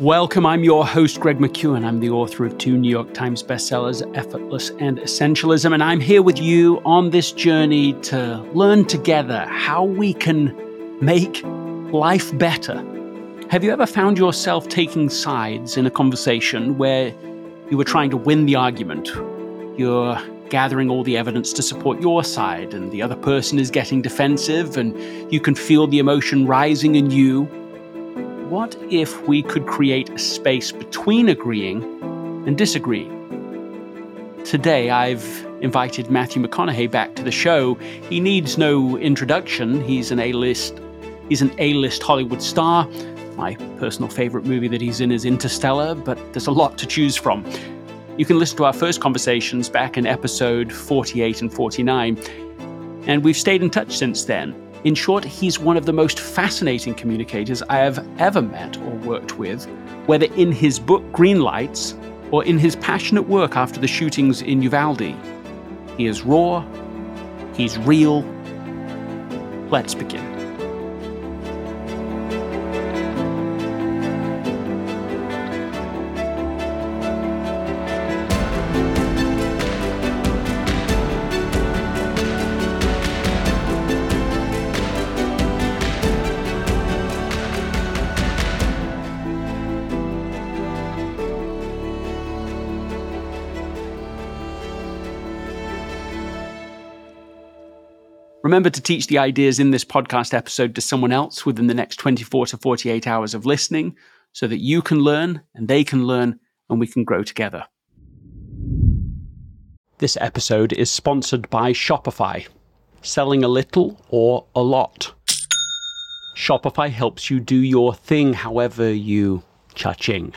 Welcome. I'm your host, Greg McKeown. I'm the author of two New York Times bestsellers, Effortless and Essentialism. And I'm here with you on this journey to learn together how we can make life better. Have you ever found yourself taking sides in a conversation where you were trying to win the argument? You're gathering all the evidence to support your side, and the other person is getting defensive, and you can feel the emotion rising in you what if we could create a space between agreeing and disagreeing? Today, I've invited Matthew McConaughey back to the show. He needs no introduction. He's an A-list he's an A-list Hollywood star. My personal favorite movie that he's in is Interstellar, but there's a lot to choose from. You can listen to our first conversations back in episode 48 and 49. And we've stayed in touch since then. In short, he's one of the most fascinating communicators I have ever met or worked with, whether in his book Green Lights or in his passionate work after the shootings in Uvalde. He is raw, he's real. Let's begin. Remember to teach the ideas in this podcast episode to someone else within the next 24 to 48 hours of listening so that you can learn and they can learn and we can grow together. This episode is sponsored by Shopify. Selling a little or a lot. Shopify helps you do your thing however you cha-ching.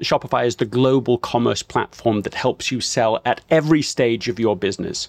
Shopify is the global commerce platform that helps you sell at every stage of your business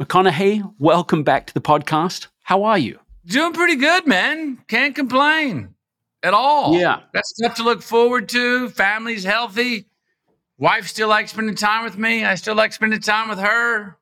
McConaughey, welcome back to the podcast. How are you? Doing pretty good, man. Can't complain at all. Yeah. That's stuff to look forward to. Family's healthy. Wife still likes spending time with me. I still like spending time with her.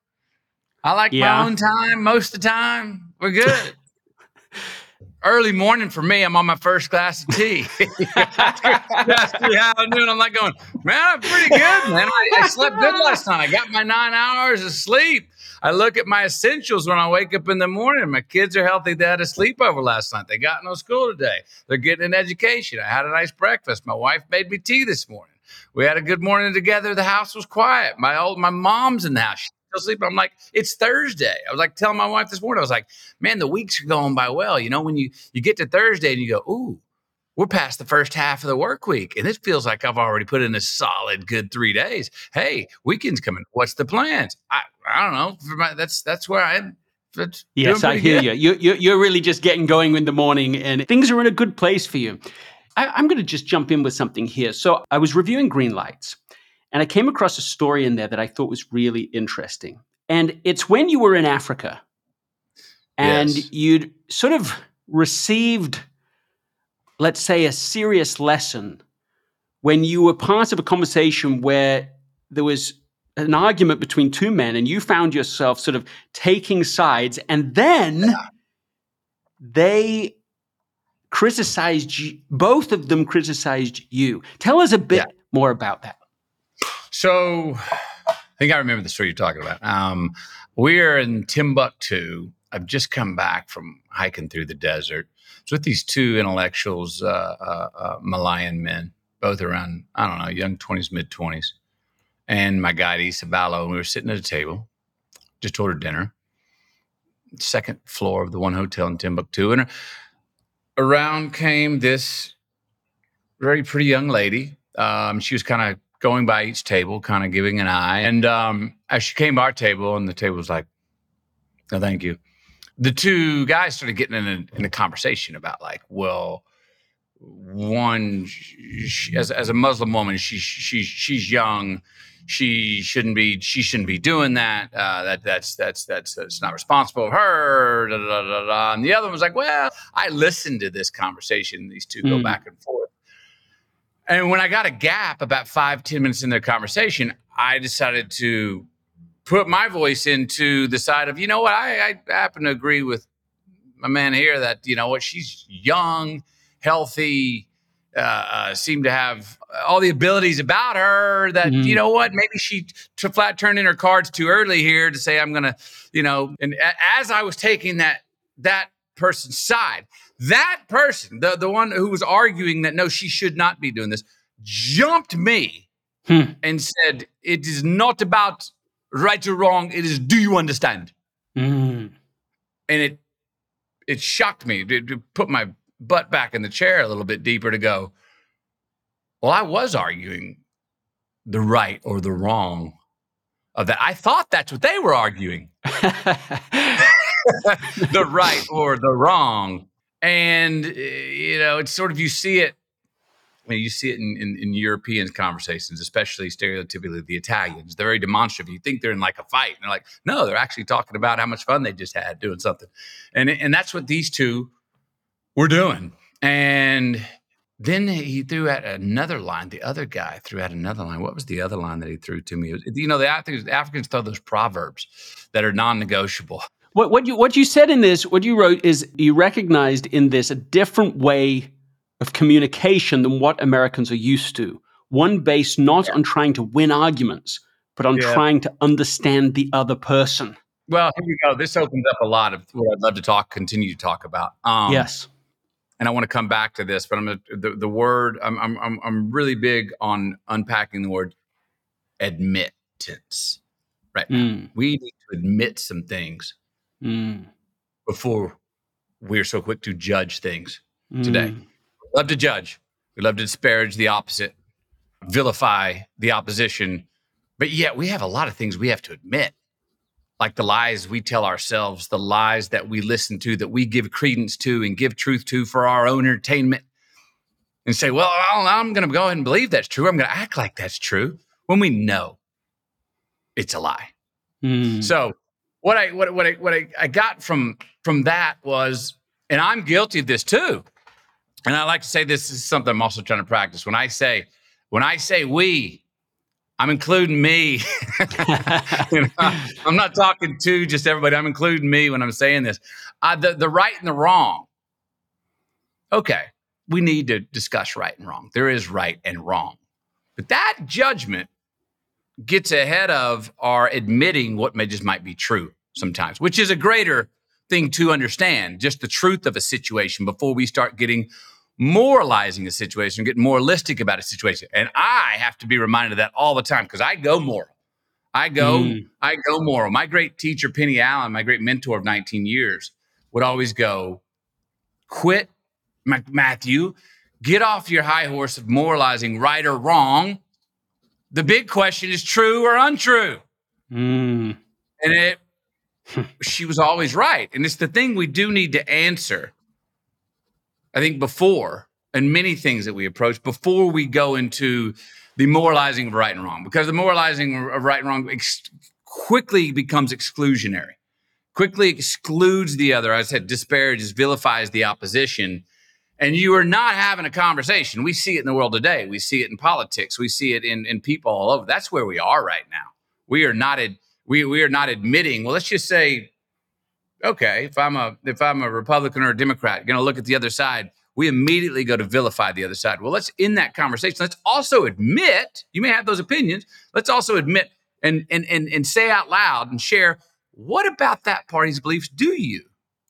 I like yeah. my own time most of the time. We're good. Early morning for me, I'm on my first glass of tea. That's how I'm doing. I'm like going, man, I'm pretty good, man. I, I slept good last night. I got my nine hours of sleep. I look at my essentials when I wake up in the morning. My kids are healthy. They had a sleepover last night. They got no school today. They're getting an education. I had a nice breakfast. My wife made me tea this morning. We had a good morning together. The house was quiet. My old my mom's in the house. She's still sleeping. I'm like, it's Thursday. I was like telling my wife this morning, I was like, man, the weeks are going by well. You know, when you you get to Thursday and you go, ooh, we're past the first half of the work week and it feels like I've already put in a solid good three days. Hey, weekend's coming. What's the plans? I, I don't know. My, that's that's where I am. That's yes, I hear good. you. You, you. are really just getting going in the morning and things are in a good place for you. I, I'm going to just jump in with something here. So I was reviewing Green Lights and I came across a story in there that I thought was really interesting. And it's when you were in Africa and yes. you'd sort of received – let's say, a serious lesson when you were part of a conversation where there was an argument between two men and you found yourself sort of taking sides and then they criticized you, both of them criticized you. Tell us a bit yeah. more about that. So I think I remember the story you're talking about. Um, we're in Timbuktu. I've just come back from hiking through the desert it's with these two intellectuals, uh, uh, uh, Malian men, both around, I don't know, young 20s, mid 20s. And my guide, Issa Ballo, and we were sitting at a table, just ordered dinner, second floor of the one hotel in Timbuktu. And around came this very pretty young lady. Um, she was kind of going by each table, kind of giving an eye. And um, as she came to our table, and the table was like, no, thank you the two guys started getting in a, in a conversation about like, well, one she, as as a Muslim woman, she she she's young. She shouldn't be. She shouldn't be doing that. Uh, that that's that's that's that's not responsible of her. Da, da, da, da. And the other one was like, "Well, I listened to this conversation. These two go mm. back and forth. And when I got a gap about five ten minutes in their conversation, I decided to put my voice into the side of, you know what, I, I happen to agree with my man here that, you know what, she's young, healthy, uh, uh, seem to have all the abilities about her that mm-hmm. you know what maybe she t- flat turned in her cards too early here to say i'm gonna you know and a- as i was taking that that person's side that person the, the one who was arguing that no she should not be doing this jumped me hmm. and said it is not about right or wrong. It is, do you understand? Mm. And it it shocked me to, to put my butt back in the chair a little bit deeper to go. Well, I was arguing the right or the wrong of that. I thought that's what they were arguing. the right or the wrong. And, uh, you know, it's sort of, you see it I mean, you see it in, in, in, European conversations, especially stereotypically the Italians. They're very demonstrative. You think they're in like a fight, and they're like, no, they're actually talking about how much fun they just had doing something, and and that's what these two were doing. And then he threw out another line. The other guy threw out another line. What was the other line that he threw to me? Was, you know, the Africans, Africans throw those proverbs that are non-negotiable. What what you what you said in this, what you wrote is you recognized in this a different way of communication than what Americans are used to. One based not yeah. on trying to win arguments, but on yeah. trying to understand the other person. Well, here we go. This opens up a lot of what I'd love to talk, continue to talk about. Um, yes. And I want to come back to this, but I'm gonna, the the word. I'm I'm I'm really big on unpacking the word admittance. Right now, mm. we need to admit some things mm. before we're so quick to judge things mm. today love to judge. We love to disparage the opposite, vilify the opposition. But yet we have a lot of things we have to admit, like the lies we tell ourselves, the lies that we listen to, that we give credence to and give truth to for our own entertainment. And say, well, I'm going to go ahead and believe that's true. I'm going to act like that's true when we know it's a lie. Mm. So what I what what I what I, I got from from that was, and I'm guilty of this too and I like to say this is something I'm also trying to practice. When I say, when I say we, I'm including me. you know, I'm not talking to just everybody. I'm including me when I'm saying this. Uh, the, the right and the wrong. Okay, we need to discuss right and wrong. There is right and wrong. But that judgment gets ahead of our admitting what may just might be true sometimes, which is a greater thing to understand, just the truth of a situation before we start getting moralizing a situation, getting moralistic about a situation. And I have to be reminded of that all the time because I go moral. I go, mm. I go moral. My great teacher, Penny Allen, my great mentor of 19 years, would always go, quit, Matthew, get off your high horse of moralizing right or wrong. The big question is true or untrue. Mm. And it, she was always right. And it's the thing we do need to answer. I think before, and many things that we approach before we go into the moralizing of right and wrong, because the moralizing of right and wrong ex- quickly becomes exclusionary, quickly excludes the other. I said disparages, vilifies the opposition. And you are not having a conversation. We see it in the world today. We see it in politics. We see it in, in people all over. That's where we are right now. We are not ad, we, we are not admitting. Well, let's just say, okay, if I'm a if I'm a Republican or a Democrat, going to look at the other side we immediately go to vilify the other side. Well, let's in that conversation, let's also admit, you may have those opinions. Let's also admit and and and, and say out loud and share what about that party's beliefs do you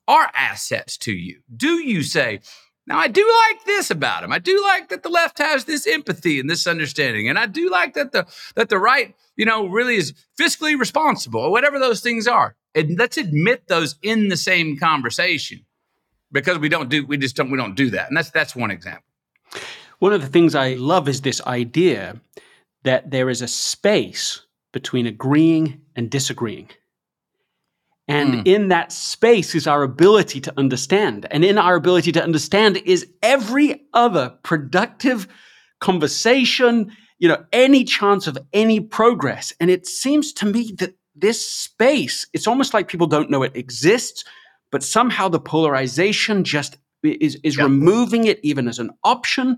are assets to you? Do you say, now I do like this about him. I do like that the left has this empathy and this understanding. And I do like that the that the right, you know, really is fiscally responsible or whatever those things are. And let's admit those in the same conversation because we don't do we just don't we don't do that. And that's that's one example. One of the things i love is this idea that there is a space between agreeing and disagreeing. And mm. in that space is our ability to understand. And in our ability to understand is every other productive conversation you know any chance of any progress. And it seems to me that this space it's almost like people don't know it exists but somehow the polarization just is, is yep. removing it even as an option.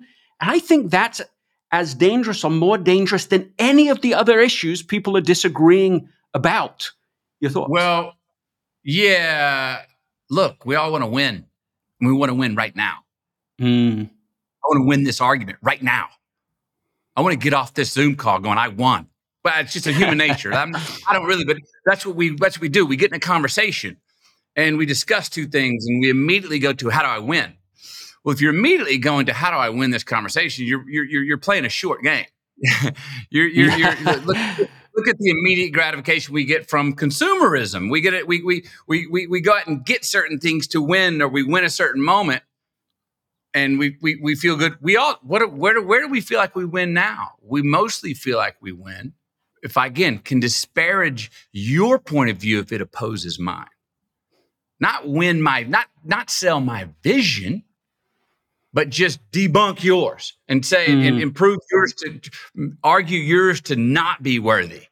And I think that's as dangerous or more dangerous than any of the other issues people are disagreeing about. Your thoughts? Well, yeah. Look, we all want to win. We want to win right now. Mm. I want to win this argument right now. I want to get off this Zoom call going, I won. But it's just a human nature. I'm, I don't really, but that's what we that's what we do. We get in a conversation and we discuss two things and we immediately go to how do I win? Well, if you're immediately going to how do I win this conversation, you're you're you're playing a short game. you're you're, you're look, look at the immediate gratification we get from consumerism. We get it. We we we we we go out and get certain things to win, or we win a certain moment, and we we we feel good. We all what where do where do we feel like we win now? We mostly feel like we win if I again can disparage your point of view if it opposes mine not win my not not sell my vision but just debunk yours and say mm. and, improve yours to, argue yours to not be worthy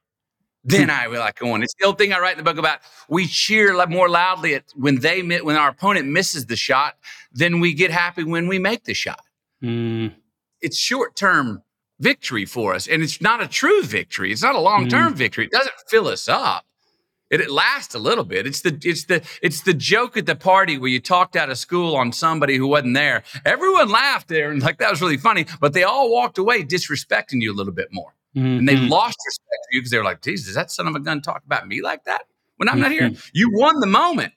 then I will like going. It's the old thing I write in the book about. We cheer more loudly at when they when our opponent misses the shot than we get happy when we make the shot. Mm. It's short term victory for us, and it's not a true victory. It's not a long term mm. victory. It doesn't fill us up. It, it lasts a little bit. It's the it's the it's the joke at the party where you talked out of school on somebody who wasn't there. Everyone laughed there and like that was really funny, but they all walked away disrespecting you a little bit more. Mm-hmm. And they mm-hmm. lost respect for you because they were like, "Jesus, does that son of a gun talk about me like that when I'm mm-hmm. not here?" Mm-hmm. You won the moment,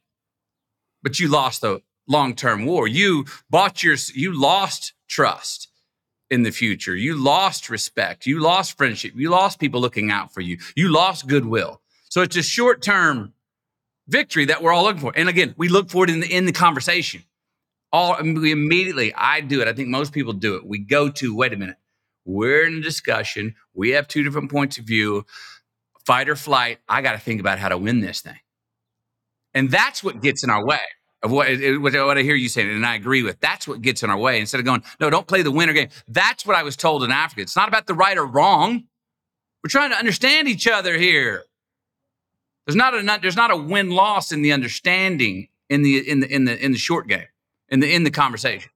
but you lost the long term war. You bought your you lost trust in the future. You lost respect. You lost friendship. You lost people looking out for you. You lost goodwill. So it's a short term victory that we're all looking for. And again, we look for it in the, in the conversation. All we immediately, I do it. I think most people do it. We go to, wait a minute, we're in a discussion. We have two different points of view, fight or flight. I got to think about how to win this thing. And that's what gets in our way of what, what I hear you saying, and I agree with. That's what gets in our way. Instead of going, no, don't play the winner game. That's what I was told in Africa. It's not about the right or wrong. We're trying to understand each other here. There's not a there's not a win loss in the understanding in the in the in the in the short game in the in the conversation.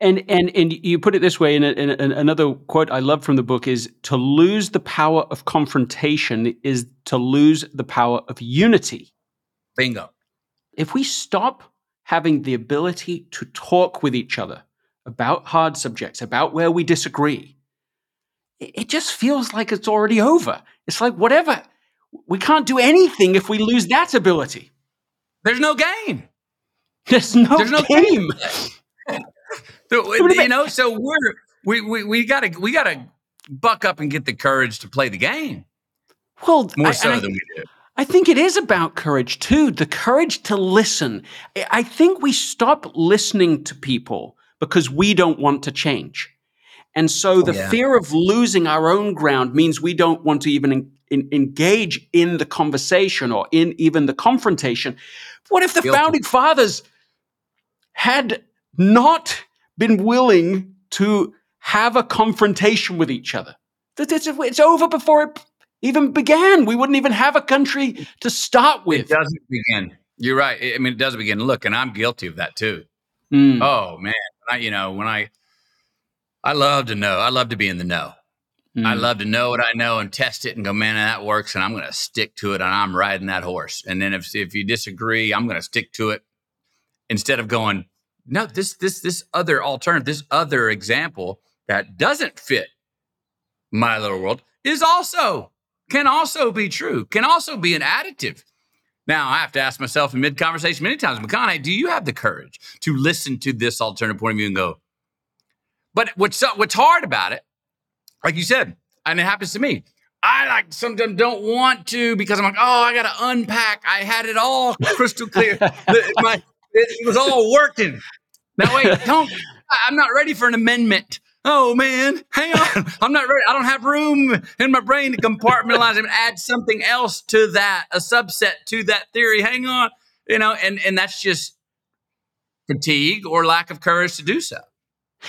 And and and you put it this way. And, another quote I love from the book is to lose the power of confrontation is to lose the power of unity. Bingo. If we stop having the ability to talk with each other about hard subjects, about where we disagree, it just feels like it's already over. It's like whatever we can't do anything if we lose that ability. There's no game. There's no, There's no game. game. you know, so we're we we we gotta we gotta buck up and get the courage to play the game. Well, more I, so I, than we do. I think it is about courage too. The courage to listen. I think we stop listening to people because we don't want to change. And so oh, the yeah. fear of losing our own ground means we don't want to even engage in the conversation or in even the confrontation. What if the Guilty. founding fathers had not been willing to have a confrontation with each other? It's, it's over before it even began. We wouldn't even have a country to start with. It doesn't begin. You're right. I mean, it doesn't begin. Look, and I'm guilty of that too. Mm. Oh man, I, you know when I I love to know. I love to be in the know. Mm. I love to know what I know and test it and go, man, that works, and I'm going to stick to it, and I'm riding that horse. And then if if you disagree, I'm going to stick to it instead of going, no, this this this other alternative, this other example that doesn't fit my little world is also can also be true, can also be an additive. Now, I have to ask myself in mid conversation many times, McConaughey, do you have the courage to listen to this alternative point of view and go, but what's what's hard about it, like you said, and it happens to me. I like sometimes don't want to because I'm like, oh, I got to unpack. I had it all crystal clear. My, it was all working. Now wait, don't. I'm not ready for an amendment. Oh man, hang on. I'm not ready. I don't have room in my brain to compartmentalize and add something else to that, a subset to that theory. Hang on, you know, and and that's just fatigue or lack of courage to do so.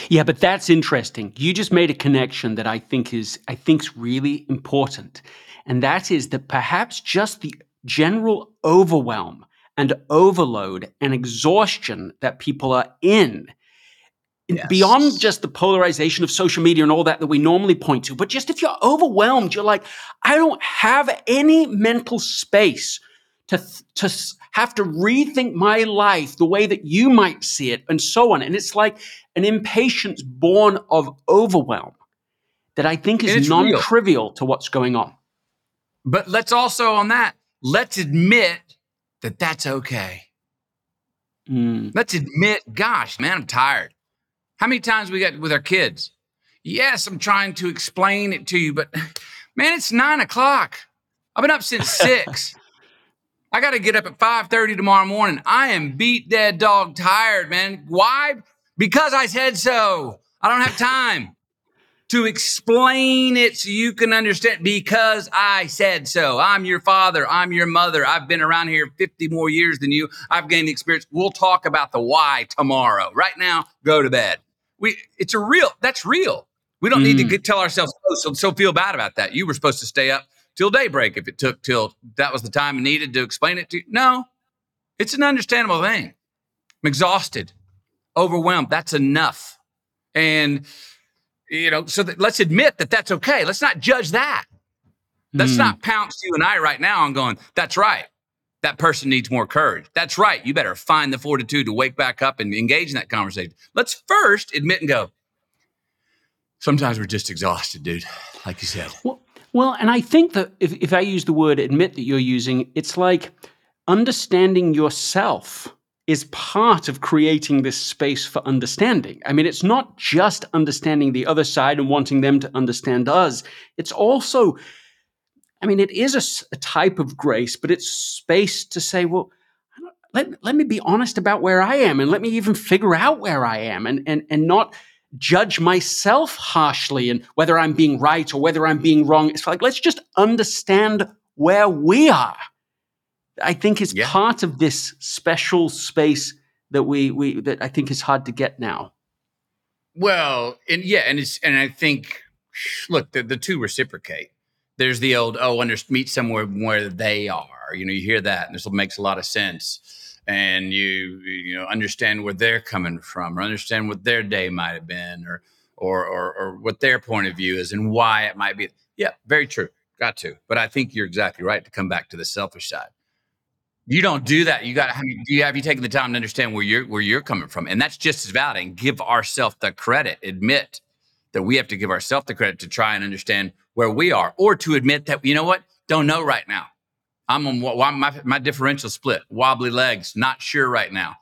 Yeah, but that's interesting. You just made a connection that I think is I think's really important. And that is that perhaps just the general overwhelm and overload and exhaustion that people are in Yes. beyond just the polarization of social media and all that that we normally point to, but just if you're overwhelmed, you're like, I don't have any mental space to, to have to rethink my life the way that you might see it and so on. And it's like an impatience born of overwhelm that I think is non trivial to what's going on. But let's also, on that, let's admit that that's okay. Mm. Let's admit, gosh, man, I'm tired. How many times we got with our kids? Yes, I'm trying to explain it to you, but man, it's nine o'clock. I've been up since six. I got to get up at 5:30 tomorrow morning. I am beat dead dog tired, man. Why? Because I said so. I don't have time to explain it so you can understand because I said so. I'm your father. I'm your mother. I've been around here 50 more years than you. I've gained experience. We'll talk about the why tomorrow. Right now, go to bed. We it's a real that's real. We don't mm. need to mm. get, tell ourselves oh, so, so feel bad about that. You were supposed to stay up till daybreak if it took till that was the time needed to explain it to you. No, it's an understandable thing. I'm exhausted, overwhelmed. That's enough. And, you know, so that, let's admit that that's okay. Let's not judge that. Let's mm. not pounce you and I right now on going, that's right. That person needs more courage. That's right. You better find the fortitude to wake back up and engage in that conversation. Let's first admit and go, sometimes we're just exhausted, dude, like you said. Well, well, and I think that if, if I use the word admit that you're using, it's like understanding yourself is part of creating this space for understanding. I mean, it's not just understanding the other side and wanting them to understand us. It's also, I mean, it is a, a type of grace, but it's space to say, well, let, let me be honest about where I am and let me even figure out where I am and, and, and not judge myself harshly and whether I'm being right or whether I'm being wrong. It's like, let's just understand where we are. I think is yeah. part of this special space that we, we that I think is hard to get now. Well, and yeah, and it's and I think look, the, the two reciprocate. There's the old oh, under meet somewhere where they are. You know, you hear that, and this makes a lot of sense. And you you know understand where they're coming from or understand what their day might have been or or or, or what their point of view is and why it might be. Yeah very true. Got to. But i think you're exactly right to come back to the selfish side. You don't do that. You got to have you have you taken the time to understand where you're where you're coming from. And that's just as valid. And give ourselves the credit. Admit that we have to give ourselves the credit to try and understand where we are or to admit that you know what don't know right now I'm on my, my differential split, wobbly legs, not sure right now.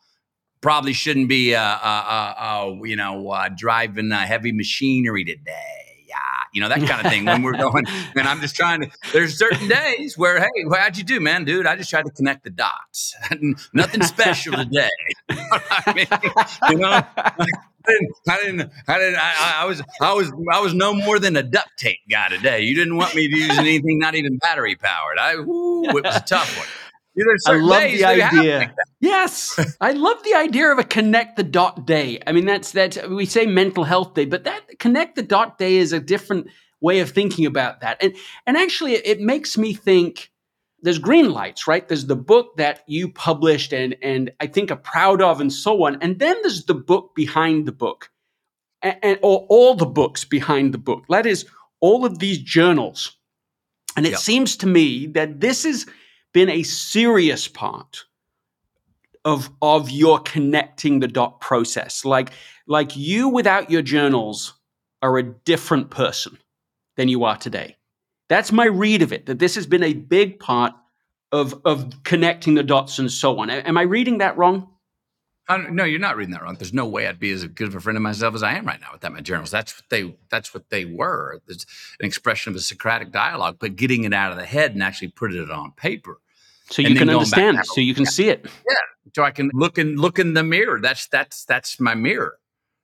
Probably shouldn't be, uh, uh, uh, uh you know, uh, driving heavy machinery today. Yeah, you know that kind of thing. when we're going, and I'm just trying to. There's certain days where, hey, how'd you do, man, dude? I just tried to connect the dots. Nothing special today. I mean, you know, didn't, I didn't, I didn't, I, I, was, I was, I was no more than a duct tape guy today. You didn't want me to use anything not even battery powered. I, it was a tough one. I love the idea. Yes, I love the idea of a connect the dot day. I mean, that's that we say mental health day, but that connect the dot day is a different way of thinking about that. And and actually, it makes me think. There's green lights, right? There's the book that you published and and I think are proud of, and so on. And then there's the book behind the book, and, and or all the books behind the book. That is all of these journals. And it yep. seems to me that this has been a serious part of of your connecting the dot process. Like like you without your journals are a different person than you are today. That's my read of it. That this has been a big part of of connecting the dots and so on. Am I reading that wrong? no, you're not reading that wrong. There's no way I'd be as good of a friend of myself as I am right now without my journals. That's what they. That's what they were. It's an expression of a Socratic dialogue, but getting it out of the head and actually putting it on paper so you can understand it, so you can yeah. see it yeah so i can look and look in the mirror that's that's that's my mirror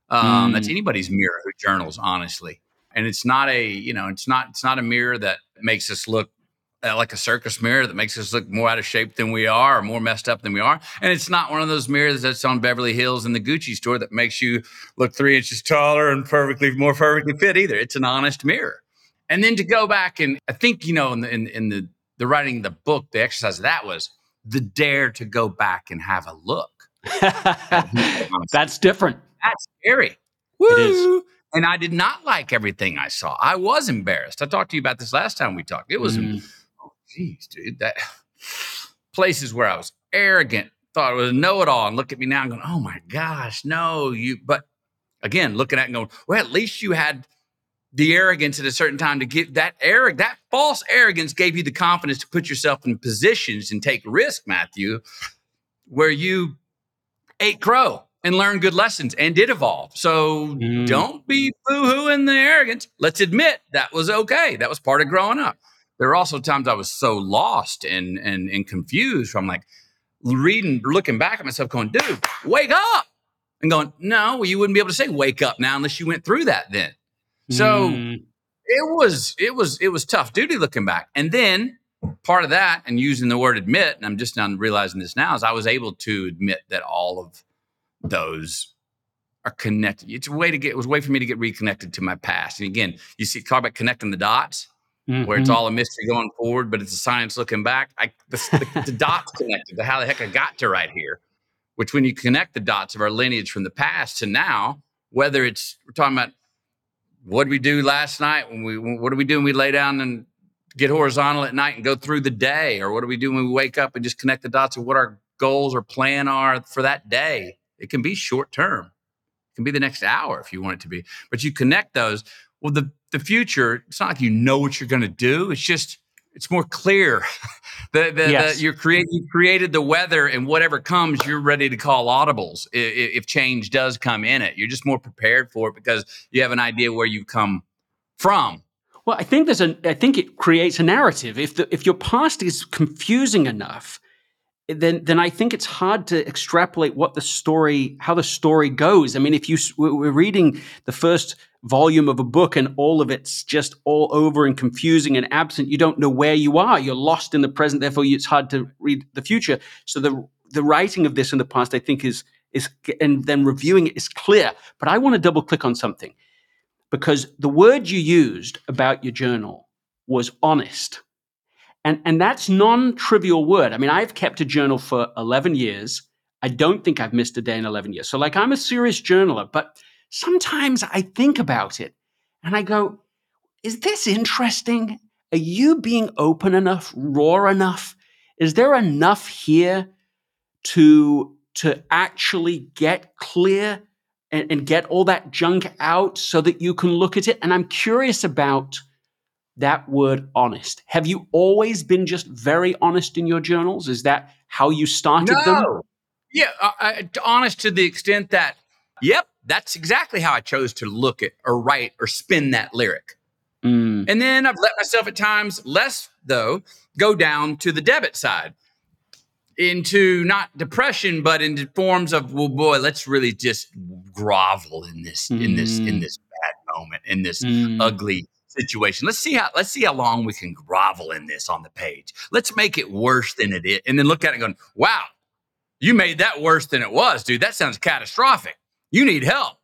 um, mm. that's anybody's mirror who journals honestly and it's not a you know it's not it's not a mirror that makes us look uh, like a circus mirror that makes us look more out of shape than we are or more messed up than we are and it's not one of those mirrors that's on beverly hills in the gucci store that makes you look three inches taller and perfectly more perfectly fit either it's an honest mirror and then to go back and i think you know in the in, in the the writing the book, the exercise of that was the dare to go back and have a look. That's different. That's scary. Woo! It is. And I did not like everything I saw. I was embarrassed. I talked to you about this last time we talked. It was, mm. oh, geez, dude, that places where I was arrogant, thought I was a know-it-all, and look at me now and going, oh my gosh, no, you. But again, looking at it and going, well, at least you had the arrogance at a certain time to get that arrogant, that false arrogance gave you the confidence to put yourself in positions and take risk, Matthew, where you ate crow and learned good lessons and did evolve. So mm. don't be boo-hooing the arrogance. Let's admit that was okay. That was part of growing up. There were also times I was so lost and and and confused from like reading, looking back at myself, going, dude, wake up. And going, no, you wouldn't be able to say wake up now unless you went through that then. So mm. it was it was it was tough duty looking back. And then part of that and using the word admit, and I'm just now realizing this now, is I was able to admit that all of those are connected. It's a way to get it was a way for me to get reconnected to my past. And again, you see talk about connecting the dots. Mm-hmm. Where it's mm-hmm. all a mystery going forward, but it's a science looking back. I, the, the, the dots connected to how the heck I got to right here. Which, when you connect the dots of our lineage from the past to now, whether it's we're talking about what did we do last night when we what do we do when we lay down and get horizontal at night and go through the day or what do we do when we wake up and just connect the dots of what our goals or plan are for that day it can be short term it can be the next hour if you want it to be but you connect those well the the future it's not like you know what you're going to do it's just it's more clear. the, yes. the, you're create, you created the weather, and whatever comes, you're ready to call audibles if, if, change does come in it. You're just more prepared for it because you have an idea where you come from. Well, I think there's a. I think it creates a narrative. If the if your past is confusing enough, then then I think it's hard to extrapolate what the story, how the story goes. I mean, if you we're reading the first volume of a book and all of it's just all over and confusing and absent. You don't know where you are. You're lost in the present. Therefore, it's hard to read the future. So the the writing of this in the past, I think, is is and then reviewing it is clear. But I want to double click on something because the word you used about your journal was honest. And, and that's non-trivial word. I mean, I've kept a journal for 11 years. I don't think I've missed a day in 11 years. So like I'm a serious journaler, but sometimes I think about it and I go, is this interesting? Are you being open enough, raw enough? Is there enough here to, to actually get clear and, and get all that junk out so that you can look at it? And I'm curious about that word honest. Have you always been just very honest in your journals? Is that how you started no. them? Yeah, uh, honest to the extent that, yep, that's exactly how I chose to look at or write or spin that lyric. Mm. And then I've let myself at times, less though, go down to the debit side into not depression, but into forms of, well, boy, let's really just grovel in this in this in Mm. this bad moment in this Mm. ugly situation. Let's see how let's see how long we can grovel in this on the page. Let's make it worse than it is, and then look at it going, "Wow, you made that worse than it was, dude. That sounds catastrophic. You need help.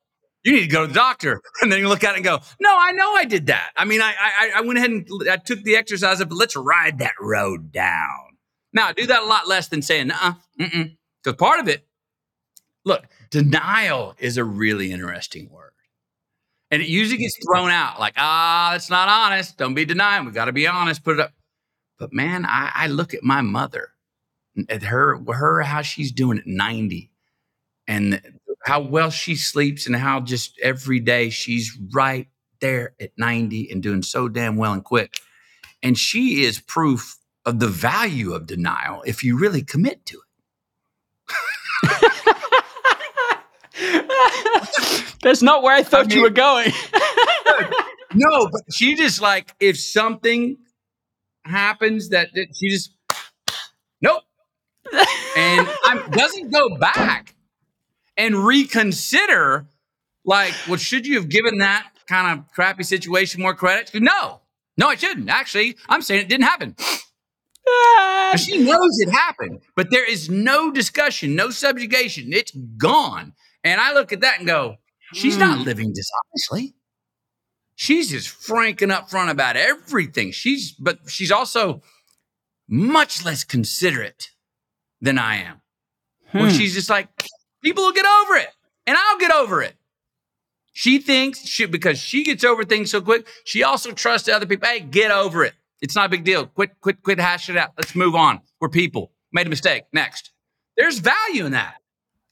You need to go to the doctor." And then you look at it and go, "No, I know I did that. I mean, I I, I went ahead and I took the exercise of let's ride that road down." Now, do that a lot less than saying, "Uh, mm because part of it, look, denial is a really interesting word. And it usually gets thrown out like, ah, that's not honest. Don't be denying. We got to be honest. Put it up. But man, I, I look at my mother, at her, her, how she's doing at 90 and how well she sleeps and how just every day she's right there at 90 and doing so damn well and quick. And she is proof of the value of denial if you really commit to it. That's not where I thought you mean- were going. No, but she just like if something happens that, that she just nope, and I'm, doesn't go back and reconsider. Like, well, should you have given that kind of crappy situation more credit? No, no, I shouldn't. Actually, I'm saying it didn't happen. Ah. She knows it happened, but there is no discussion, no subjugation. It's gone. And I look at that and go, she's not living dishonestly. She's just franking up front about everything. She's, but she's also much less considerate than I am. Where Hmm. she's just like, people will get over it and I'll get over it. She thinks she, because she gets over things so quick, she also trusts other people. Hey, get over it. It's not a big deal. Quit, quit, quit hashing it out. Let's move on. We're people. Made a mistake. Next. There's value in that.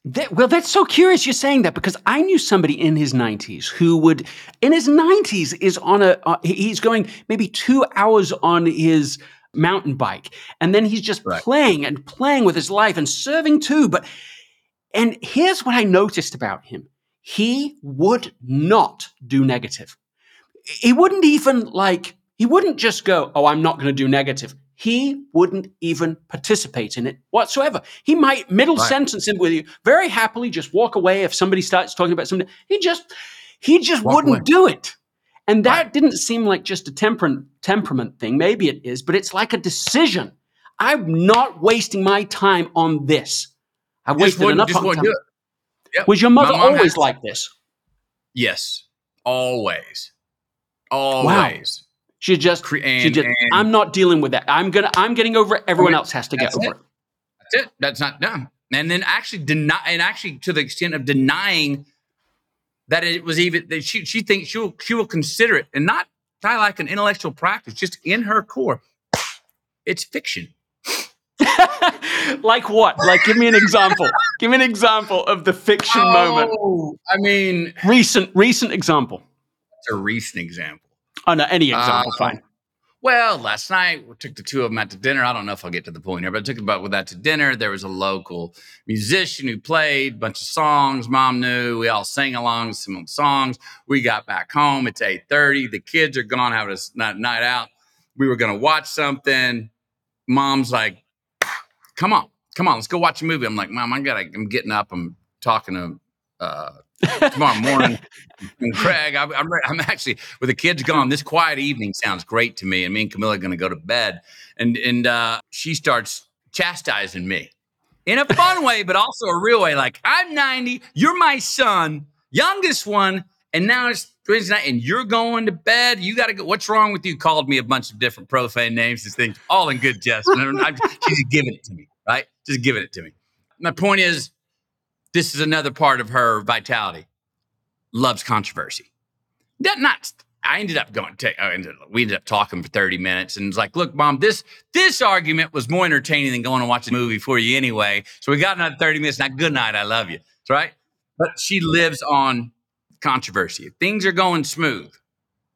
That, well, that's so curious you're saying that because I knew somebody in his 90s who would, in his 90s, is on a, uh, he's going maybe two hours on his mountain bike. And then he's just Right. playing and playing with his life and serving too. But, and here's what I noticed about him he would not do negative. He wouldn't even like, he wouldn't just go, Oh, I'm not going to do negative. He wouldn't even participate in it whatsoever. He might middle Right. sentence it with you very happily, just walk away if somebody starts talking about something. He just, he just Walk wouldn't away. do it. And that Right. didn't seem like just a temperament temperament thing. Maybe it is, but it's like a decision. I'm not wasting my time on this. I've wasted enough time. wouldn't do it. Yep. Was your mother always has- like this? Yes. Always. Always. She just, Cre- she just and- I'm not dealing with that. I'm gonna, I'm getting over it. Everyone else has to get over it. it. That's it. That's not done. And then actually deny, and actually to the extent of denying that it was even that she she thinks she will she will consider it and not of like an intellectual practice, just in her core. It's fiction. like what? Like, give me an example. give me an example of the fiction oh, moment. Oh, I mean, Recent, recent example. it's a recent example. Oh no, any example, Uh, fine. Well, last night we took the two of them out to dinner. I don't know if I'll get to the point here, but I took about with that to dinner. There was a local musician who played a bunch of songs. Mom knew. We all sang along some of the songs. We got back home. It's eight thirty. The kids are gone having a night out. We were going to watch something. Mom's like, "Come on, come on, let's go watch a movie." I'm like, "Mom, I got. to I'm getting up. I'm talking to." Uh, tomorrow morning. And Greg, I'm, I'm, I'm actually with the kids gone. This quiet evening sounds great to me, and me and Camila are going to go to bed. And and uh, she starts chastising me in a fun way, but also a real way. Like I'm 90, you're my son, youngest one, and now it's Wednesday night, and you're going to bed. You got to go. What's wrong with you? Called me a bunch of different profane names and things, all in good jest. And I'm, she's giving it to me, right? Just giving it to me. My point is, this is another part of her vitality. Loves controversy. Not, not I ended up going. To, ended, we ended up talking for thirty minutes, and it's like, look, mom, this this argument was more entertaining than going to watch a movie for you anyway. So we got another thirty minutes. Now, good night. I love you. That's right. But she lives on controversy. If things are going smooth,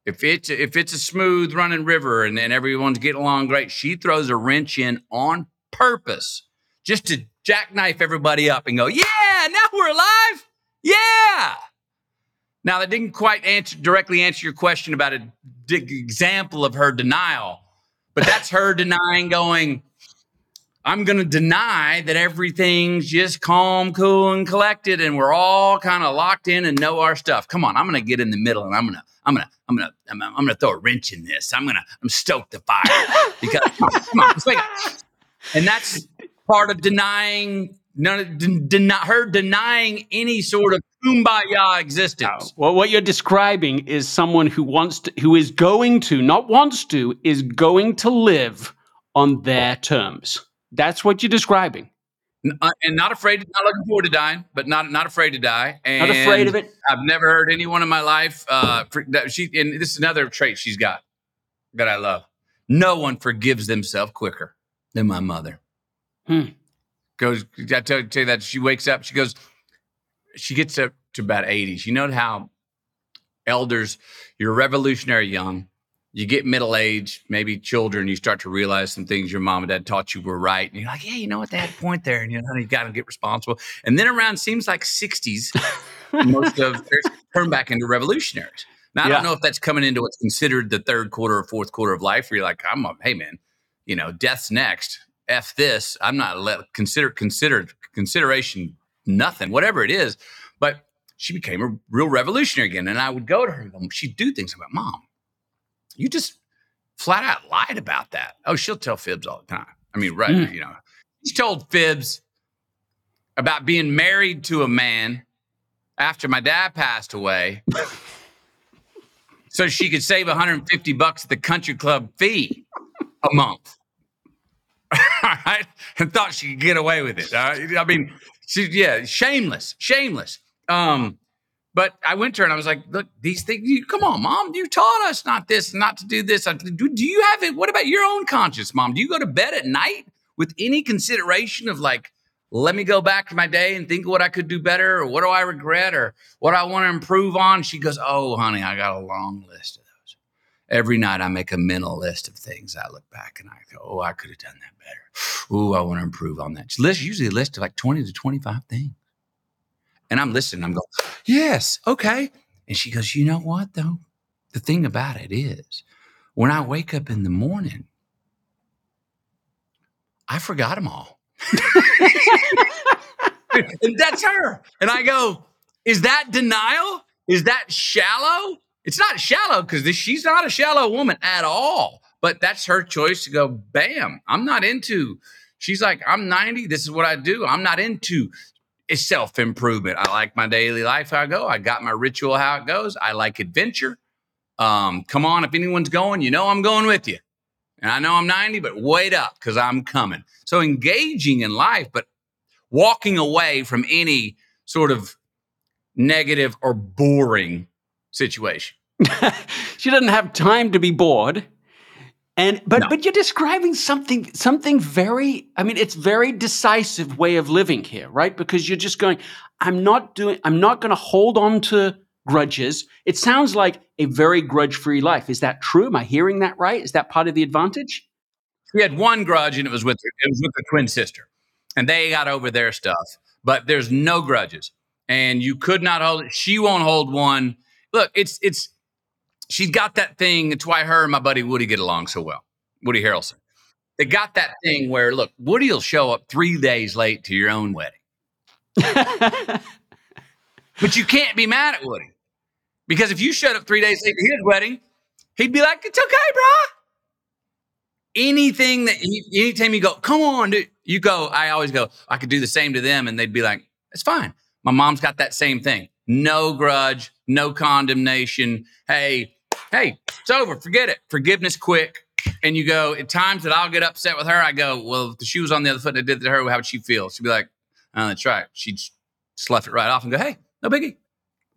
if it's if it's a smooth running river and, and everyone's getting along great, she throws a wrench in on purpose just to jackknife everybody up and go, yeah, now we're alive. Yeah. Now that didn't quite answer directly answer your question about a dig example of her denial, but that's her denying going, I'm going to deny that everything's just calm, cool, and collected, and we're all kind of locked in and know our stuff. Come on, I'm going to get in the middle, and I'm going to, I'm going to, I'm going to, I'm, I'm going to throw a wrench in this. I'm going to, I'm stoked the fire because come on, come on, let's. And that's part of denying, none, den- her denying any sort of kumbaya existence. Well, what you're describing is someone who wants to, who is going to, not wants to, is going to live on their terms. That's what you're describing. Uh, and not afraid, not looking forward to dying, but not not afraid to die. And not afraid of it. I've never heard anyone in my life. Uh, for, that she and this is another trait she's got that I love. No one forgives themselves quicker than my mother. Hmm. Goes, I tell, tell you that she wakes up. She goes, she gets up to about eighty. You know how elders, you're revolutionary young you get middle age, maybe children, you start to realize some things your mom and dad taught you were right. And you're like, yeah, you know what? They had a point there. And you know, you got to get responsible. And then around seems like 60s, most of turn back into revolutionaries. Now, I yeah. don't know if that's coming into what's considered the third quarter or fourth quarter of life where you're like, I'm a, hey, man, you know, death's next. F this. I'm not let consider considered consideration nothing, whatever it is. But she became a real revolutionary again. And I would go to her and she'd do things about mom you just flat out lied about that. Oh, she'll tell fibs all the time. I mean, right, mm. you know, she told fibs about being married to a man after my dad passed away so she could save 150 bucks at the country club fee a month. Right? And thought she could get away with it. Uh, I mean, she, yeah, shameless, shameless. Um, but I went to her and I was like, look, these things, you, come on, mom, you taught us not this, not to do this. Do, do you have it? What about your own conscience, mom? Do you go to bed at night with any consideration of like, let me go back to my day and think what I could do better or what do I regret or what I want to improve on? She goes, oh, honey, I got a long list. Every night I make a mental list of things. I look back and I go, oh, I could have done that better. Oh, I want to improve on that. List usually a list of like 20 to 25 things. And I'm listening. I'm going, yes, okay. And she goes, you know what, though? The thing about it is, when I wake up in the morning, I forgot them all. and that's her. And I go, is that denial? Is that shallow? It's not shallow because she's not a shallow woman at all. But that's her choice to go, bam, I'm not into. She's like, I'm 90. This is what I do. I'm not into self improvement. I like my daily life how I go. I got my ritual how it goes. I like adventure. Um, come on, if anyone's going, you know I'm going with you. And I know I'm 90, but wait up because I'm coming. So engaging in life, but walking away from any sort of negative or boring situation. she doesn't have time to be bored. And but no. but you're describing something something very I mean it's very decisive way of living here, right? Because you're just going I'm not doing I'm not going to hold on to grudges. It sounds like a very grudge-free life. Is that true? Am I hearing that right? Is that part of the advantage? We had one grudge and it was with it was with the twin sister. And they got over their stuff, but there's no grudges. And you could not hold it. She won't hold one. Look, it's it's she's got that thing. It's why her and my buddy Woody get along so well. Woody Harrelson. They got that thing where look, Woody will show up three days late to your own wedding. but you can't be mad at Woody. Because if you showed up three days late to his wedding, he'd be like, It's okay, bro. Anything that he, anytime you go, come on, dude, you go, I always go, I could do the same to them, and they'd be like, It's fine. My mom's got that same thing. No grudge, no condemnation. Hey, hey, it's over. Forget it. Forgiveness quick. And you go, at times that I'll get upset with her, I go, well, if the shoe was on the other foot and I did it to her, how would she feel? She'd be like, oh, that's right. She'd slough it right off and go, hey, no biggie.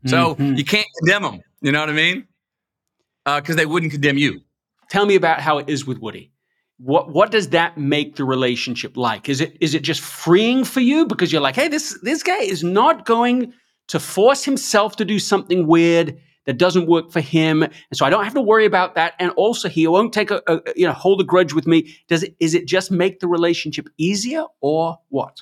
So mm-hmm. you can't condemn them. You know what I mean? Because uh, they wouldn't condemn you. Tell me about how it is with Woody. What what does that make the relationship like? Is it is it just freeing for you because you're like, hey, this this guy is not going to force himself to do something weird that doesn't work for him, and so I don't have to worry about that. And also, he won't take a, a you know hold a grudge with me. Does it? Is it just make the relationship easier, or what?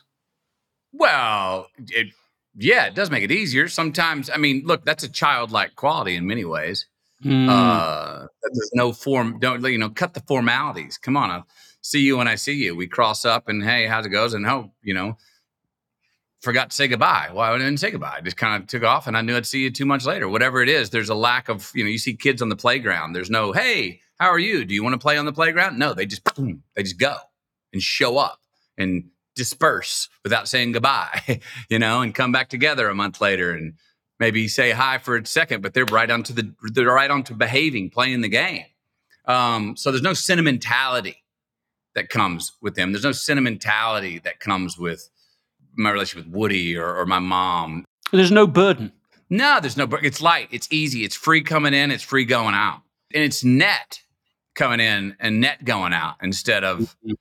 Well, it, yeah, it does make it easier. Sometimes, I mean, look, that's a childlike quality in many ways. Mm. Uh, there's no form. Don't you know? Cut the formalities. Come on. Uh, see you when I see you. We cross up and hey, how's it goes? And oh, you know, forgot to say goodbye. Well, I didn't say goodbye. I just kind of took off and I knew I'd see you two months later. Whatever it is, there's a lack of, you know, you see kids on the playground. There's no, hey, how are you? Do you want to play on the playground? No, they just boom, they just go and show up and disperse without saying goodbye, you know, and come back together a month later and maybe say hi for a second, but they're right onto the they're right onto behaving, playing the game. Um, so there's no sentimentality that comes with them. There's no sentimentality that comes with my relationship with Woody or, or my mom. There's no burden. No, there's no. Burden. It's light. It's easy. It's free coming in. It's free going out, and it's net coming in and net going out instead of mm-hmm.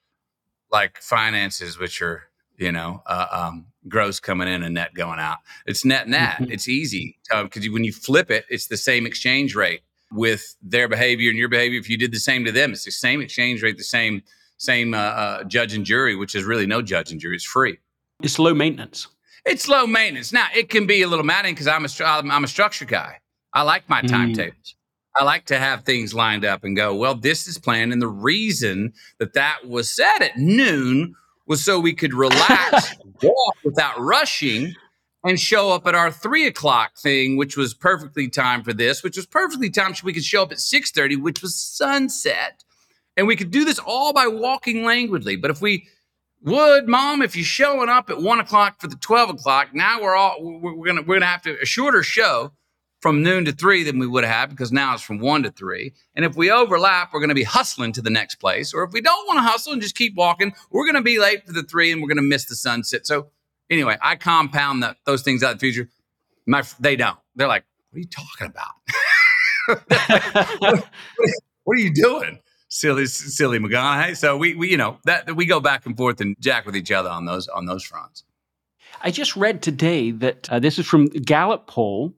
like finances, which are you know uh, um, gross coming in and net going out. It's net net. Mm-hmm. It's easy because when you flip it, it's the same exchange rate with their behavior and your behavior. If you did the same to them, it's the same exchange rate, the same same uh, uh, judge and jury, which is really no judge and jury. It's free. It's low maintenance. It's low maintenance. Now it can be a little maddening because I'm a I'm a structure guy. I like my mm. timetables. I like to have things lined up and go. Well, this is planned, and the reason that that was set at noon was so we could relax, walk without rushing, and show up at our three o'clock thing, which was perfectly timed for this, which was perfectly timed so we could show up at six thirty, which was sunset, and we could do this all by walking languidly. But if we would mom if you're showing up at one o'clock for the 12 o'clock now we're all we're, we're, gonna we're gonna have to a shorter show from noon to three than we would have because now it's from one to three. And if we overlap we're gonna be hustling to the next place. Or if we don't want to hustle and just keep walking we're gonna be late for the three and we're gonna miss the sunset. So anyway i compound that those things out in the future. My they don't. They're like what are you talking about? What, what are you doing silly, silly McConaughey. So we, we, you know, that we go back and forth and jack with each other on those on those fronts. I just read today that uh, this is from Gallup poll,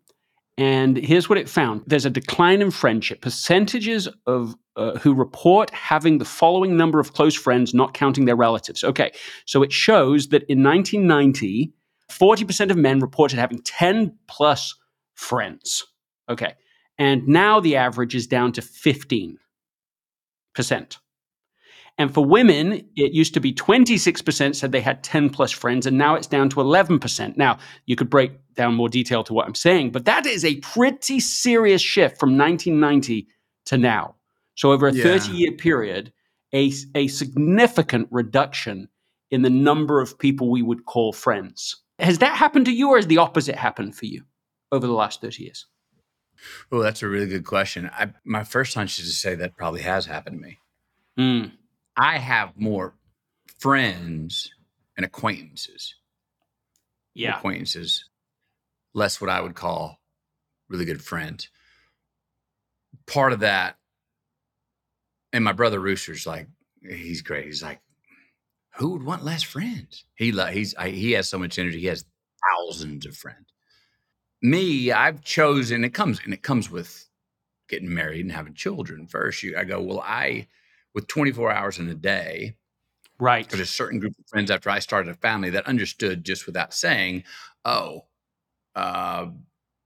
and here's what it found: there's a decline in friendship. Percentages of uh, who report having the following number of close friends, not counting their relatives. Okay, so it shows that in 1990, 40% of men reported having 10 plus friends. Okay, and now the average is down to 15 percent. And for women, it used to be 26% said they had 10 plus friends, and now it's down to 11%. Now, you could break down more detail to what I'm saying, but that is a pretty serious shift from 1990 to now. So, over a 30 year period, a, a significant reduction in the number of people we would call friends. Has that happened to you, or has the opposite happened for you over the last 30 years? Oh, that's a really good question. I, my first hunch is to say that probably has happened to me. Mm. I have more friends and acquaintances. Yeah. Acquaintances, less what I would call really good friends. Part of that, and my brother Rooster's like, he's great. He's like, who would want less friends? He he's I, he has so much energy. He has thousands of friends me, I've chosen. It comes and it comes with getting married and having children first. You, I go, well, I with 24 hours in a day, right? There's a certain group of friends after I started a family that understood just without saying, oh, uh,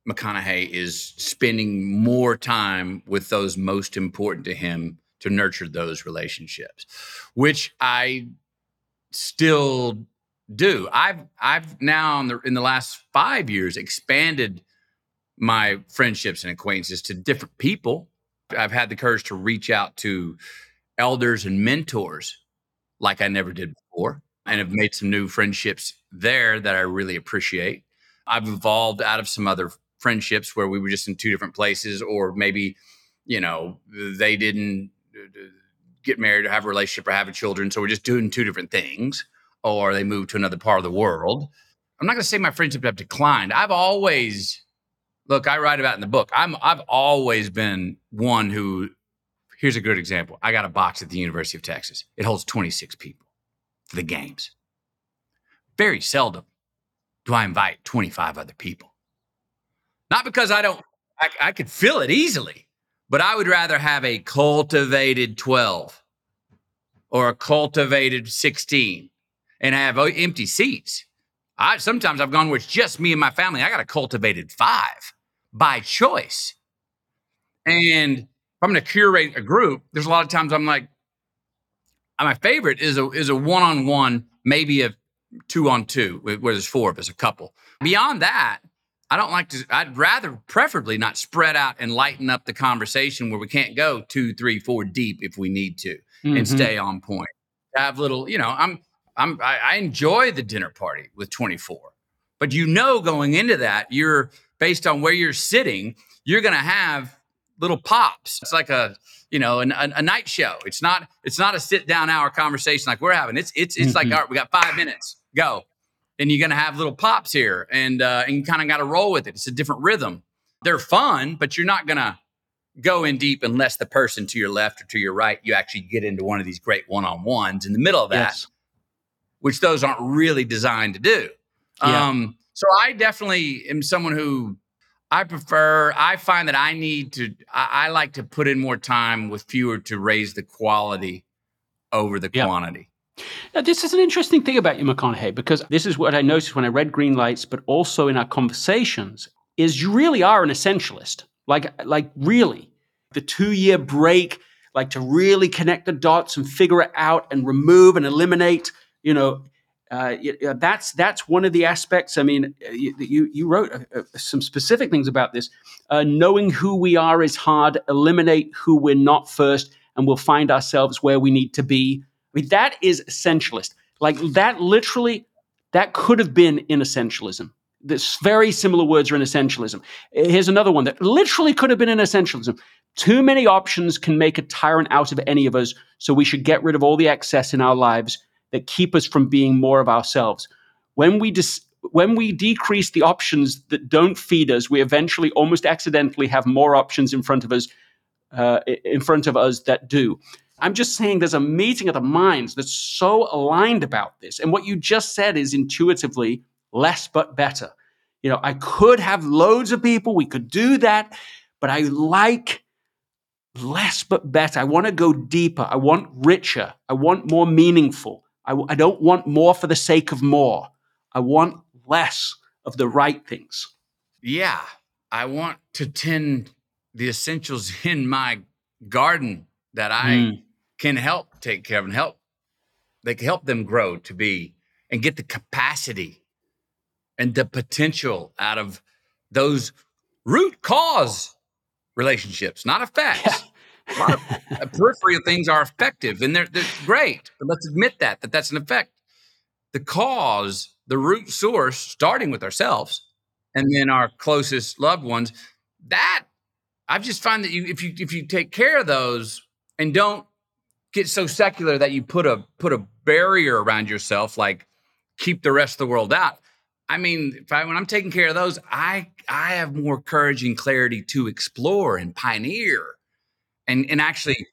McConaughey is spending more time with those most important to him to nurture those relationships, which I still do. I've I've now in the in the last five years expanded my friendships and acquaintances to different people. I've had the courage to reach out to elders and mentors like I never did before, and have made some new friendships there that I really appreciate. I've evolved out of some other friendships where we were just in two different places, or maybe, you know, they didn't uh, get married or have a relationship or have a children, so we're just doing two different things or they move to another part of the world. I'm not going to say my friendships have declined. I've always, look, I write about in the book. I'm, I've always been one who, here's a good example. I got a box at the University of Texas. It holds 26 people for the games. Very seldom do I invite 25 other people. Not because I don't, I, I could fill it easily, but I would rather have a cultivated 12 or a cultivated 16 and I have empty seats. I sometimes I've gone where it's just me and my family. I got a cultivated five by choice. And if I'm going to curate a group, there's a lot of times I'm like, my favorite is a is a one on one, maybe a two on two, where there's four of us, a couple. Beyond that, I don't like to. I'd rather, preferably, not spread out and lighten up the conversation where we can't go two, three, four deep if we need to, mm-hmm. and stay on point. Have little, you know, I'm, I'm, I, I enjoy the dinner party with 24, but you know, going into that, you're based on where you're sitting, you're going to have little pops. It's like a, you know, an, a, a, night show. It's not, it's not a sit down hour conversation like we're having. It's, it's, it's mm-hmm. like, all right, we got five minutes, go and you're going to have little pops here and uh, and you kind of got to roll with it it's a different rhythm they're fun but you're not going to go in deep unless the person to your left or to your right you actually get into one of these great one-on-ones in the middle of that yes. Which those aren't really designed to do yeah. um, so i definitely am someone who i prefer i find that i need to I, I like to put in more time with fewer to raise the quality over the quantity now, this is an interesting thing about you, McConaughey, because this is what I noticed when I read Greenlights, but also in our conversations, is you really are an essentialist. Like, like really, the two-year break, like to really connect the dots and figure it out and remove and eliminate. You know, uh, that's that's one of the aspects. I mean, you you, you wrote uh, uh, some specific things about this. Uh, knowing who we are is hard. Eliminate who we're not first, and we'll find ourselves where we need to be I mean, that is essentialist. Like that literally, that could have been in essentialism. This very similar words are in essentialism. Here's another one that literally could have been in essentialism. Too many options can make a tyrant out of any of us, so we should get rid of all the excess in our lives that keep us from being more of ourselves. When we dis- when we decrease the options that don't feed us, we eventually almost accidentally have more options in front of us uh, in front of us that do. I'm just saying there's a meeting of the minds that's so aligned about this. And what you just said is intuitively less but better. You know, I could have loads of people, we could do that, but I like less but better. I want to go deeper. I want richer. I want more meaningful. I, I don't want more for the sake of more. I want less of the right things. Yeah. I want to tend the essentials in my garden that I mm can help take care of and help they can help them grow to be and get the capacity and the potential out of those root cause relationships, not effects. Yeah. A lot of uh, peripheral things are effective and they're, they're great, but let's admit that that that's an effect. The cause, the root source, starting with ourselves and then our closest loved ones, that I've just find that you if you if you take care of those and don't get so secular that you put a put a barrier around yourself, like keep the rest of the world out. I mean, I, when I'm taking care of those, I I have more courage and clarity to explore and pioneer, and and actually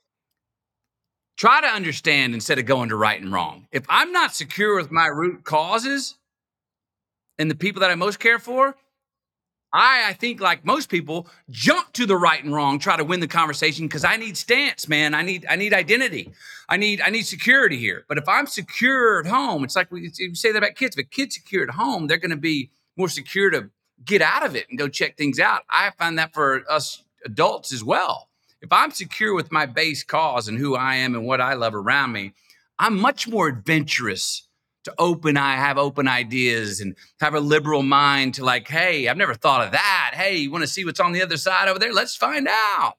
try to understand instead of going to right and wrong. If I'm not secure with my root causes and the people that I most care for, I, I think, like most people, jump to the right and wrong, try to win the conversation because I need stance, man. I need I need identity. I need I need security here. But if I'm secure at home, it's like we say that about kids. If a kid's secure at home, they're going to be more secure to get out of it and go check things out. I find that for us adults as well. If I'm secure with my base cause and who I am and what I love around me, I'm much more adventurous to open I have open ideas and have a liberal mind to like, hey, I've never thought of that. Hey, you want to see what's on the other side over there? Let's find out.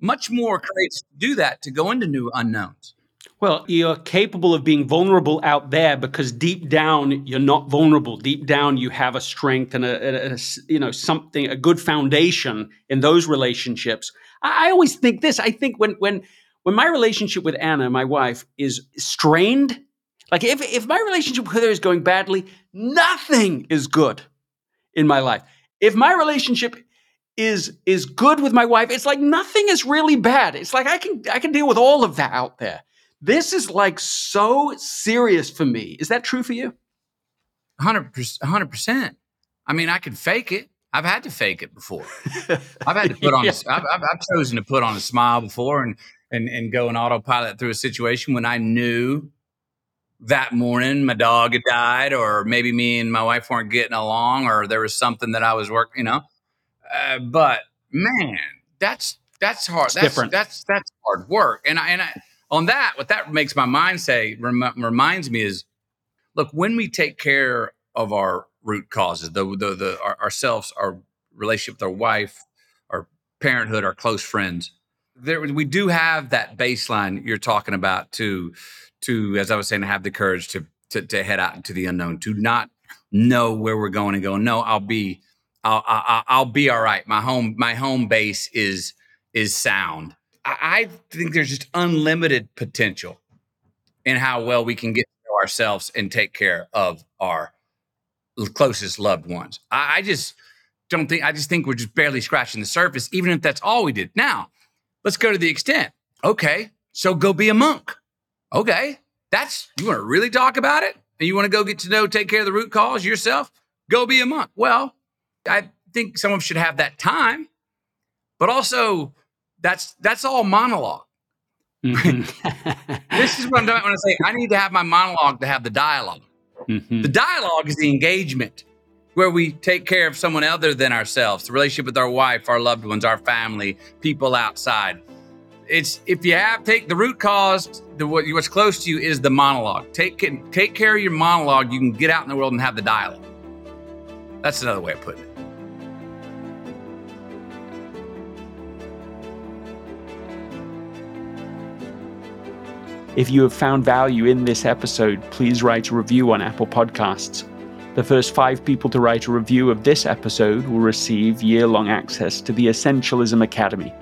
Much more courageous to do that to go into new unknowns. Well, you're capable of being vulnerable out there because deep down you're not vulnerable. Deep down you have a strength and a, a, a you know something a good foundation in those relationships. I, I always think this. I think when when when my relationship with Anna, my wife, is strained, like if if my relationship with her is going badly, nothing is good in my life. If my relationship is is good with my wife, it's like nothing is really bad. It's like I can I can deal with all of that out there. This is like so serious for me. Is that true for you? 100 percent. I mean, I could fake it. I've had to fake it before. I've had to put on. yeah. a, I've, I've, I've chosen to put on a smile before and and and go an autopilot through a situation when I knew that morning my dog had died or maybe me and my wife weren't getting along or there was something that I was working, you know. Uh, but man, that's that's hard. It's that's different. that's that's hard work. And I and I on that, what that makes my mind say rem- reminds me is, look, when we take care of our root causes, the the, the our, ourselves, our relationship with our wife, our parenthood, our close friends, there we do have that baseline you're talking about to to as I was saying, to have the courage to to, to head out into the unknown, to not know where we're going and go. No, I'll be I'll, I'll, I'll be all right. My home my home base is is sound. I, I think there's just unlimited potential in how well we can get ourselves and take care of our closest loved ones. I, I just don't think I just think we're just barely scratching the surface, even if that's all we did. Now, let's go to the extent. Okay, so go be a monk. Okay, that's you want to really talk about it, and you want to go get to know, take care of the root cause yourself. Go be a monk. Well, I think someone should have that time, but also that's that's all monolog mm-hmm. this is what I'm doing when I say I need to have my monologue to have the dialog mm-hmm. The dialogue is the engagement where we take care of someone other than ourselves, the relationship with our wife, our loved ones, our family, people outside. It's if you have take the root cause, the what, what's close to you is the monologue. Take take care of your monologue. You can get out in the world and have the dialogue. That's another way of putting it. If you have found value in this episode, please write a review on Apple Podcasts. The first five people to write a review of this episode will receive year long access to the Essentialism Academy.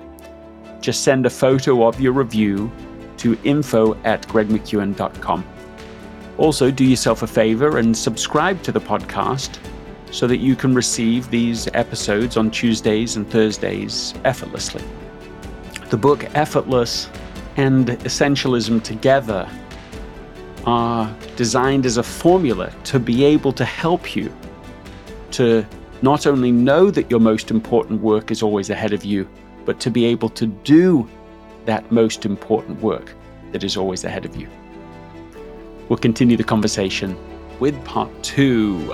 Just send a photo of your review to info at gregmckeown.com. Also, do yourself a favor and subscribe to the podcast so that you can receive these episodes on Tuesdays and Thursdays effortlessly. The book Effortless and essentialism together are designed as a formula to be able to help you to not only know that your most important work is always ahead of you, but to be able to do that most important work that is always ahead of you. We'll continue the conversation with part two.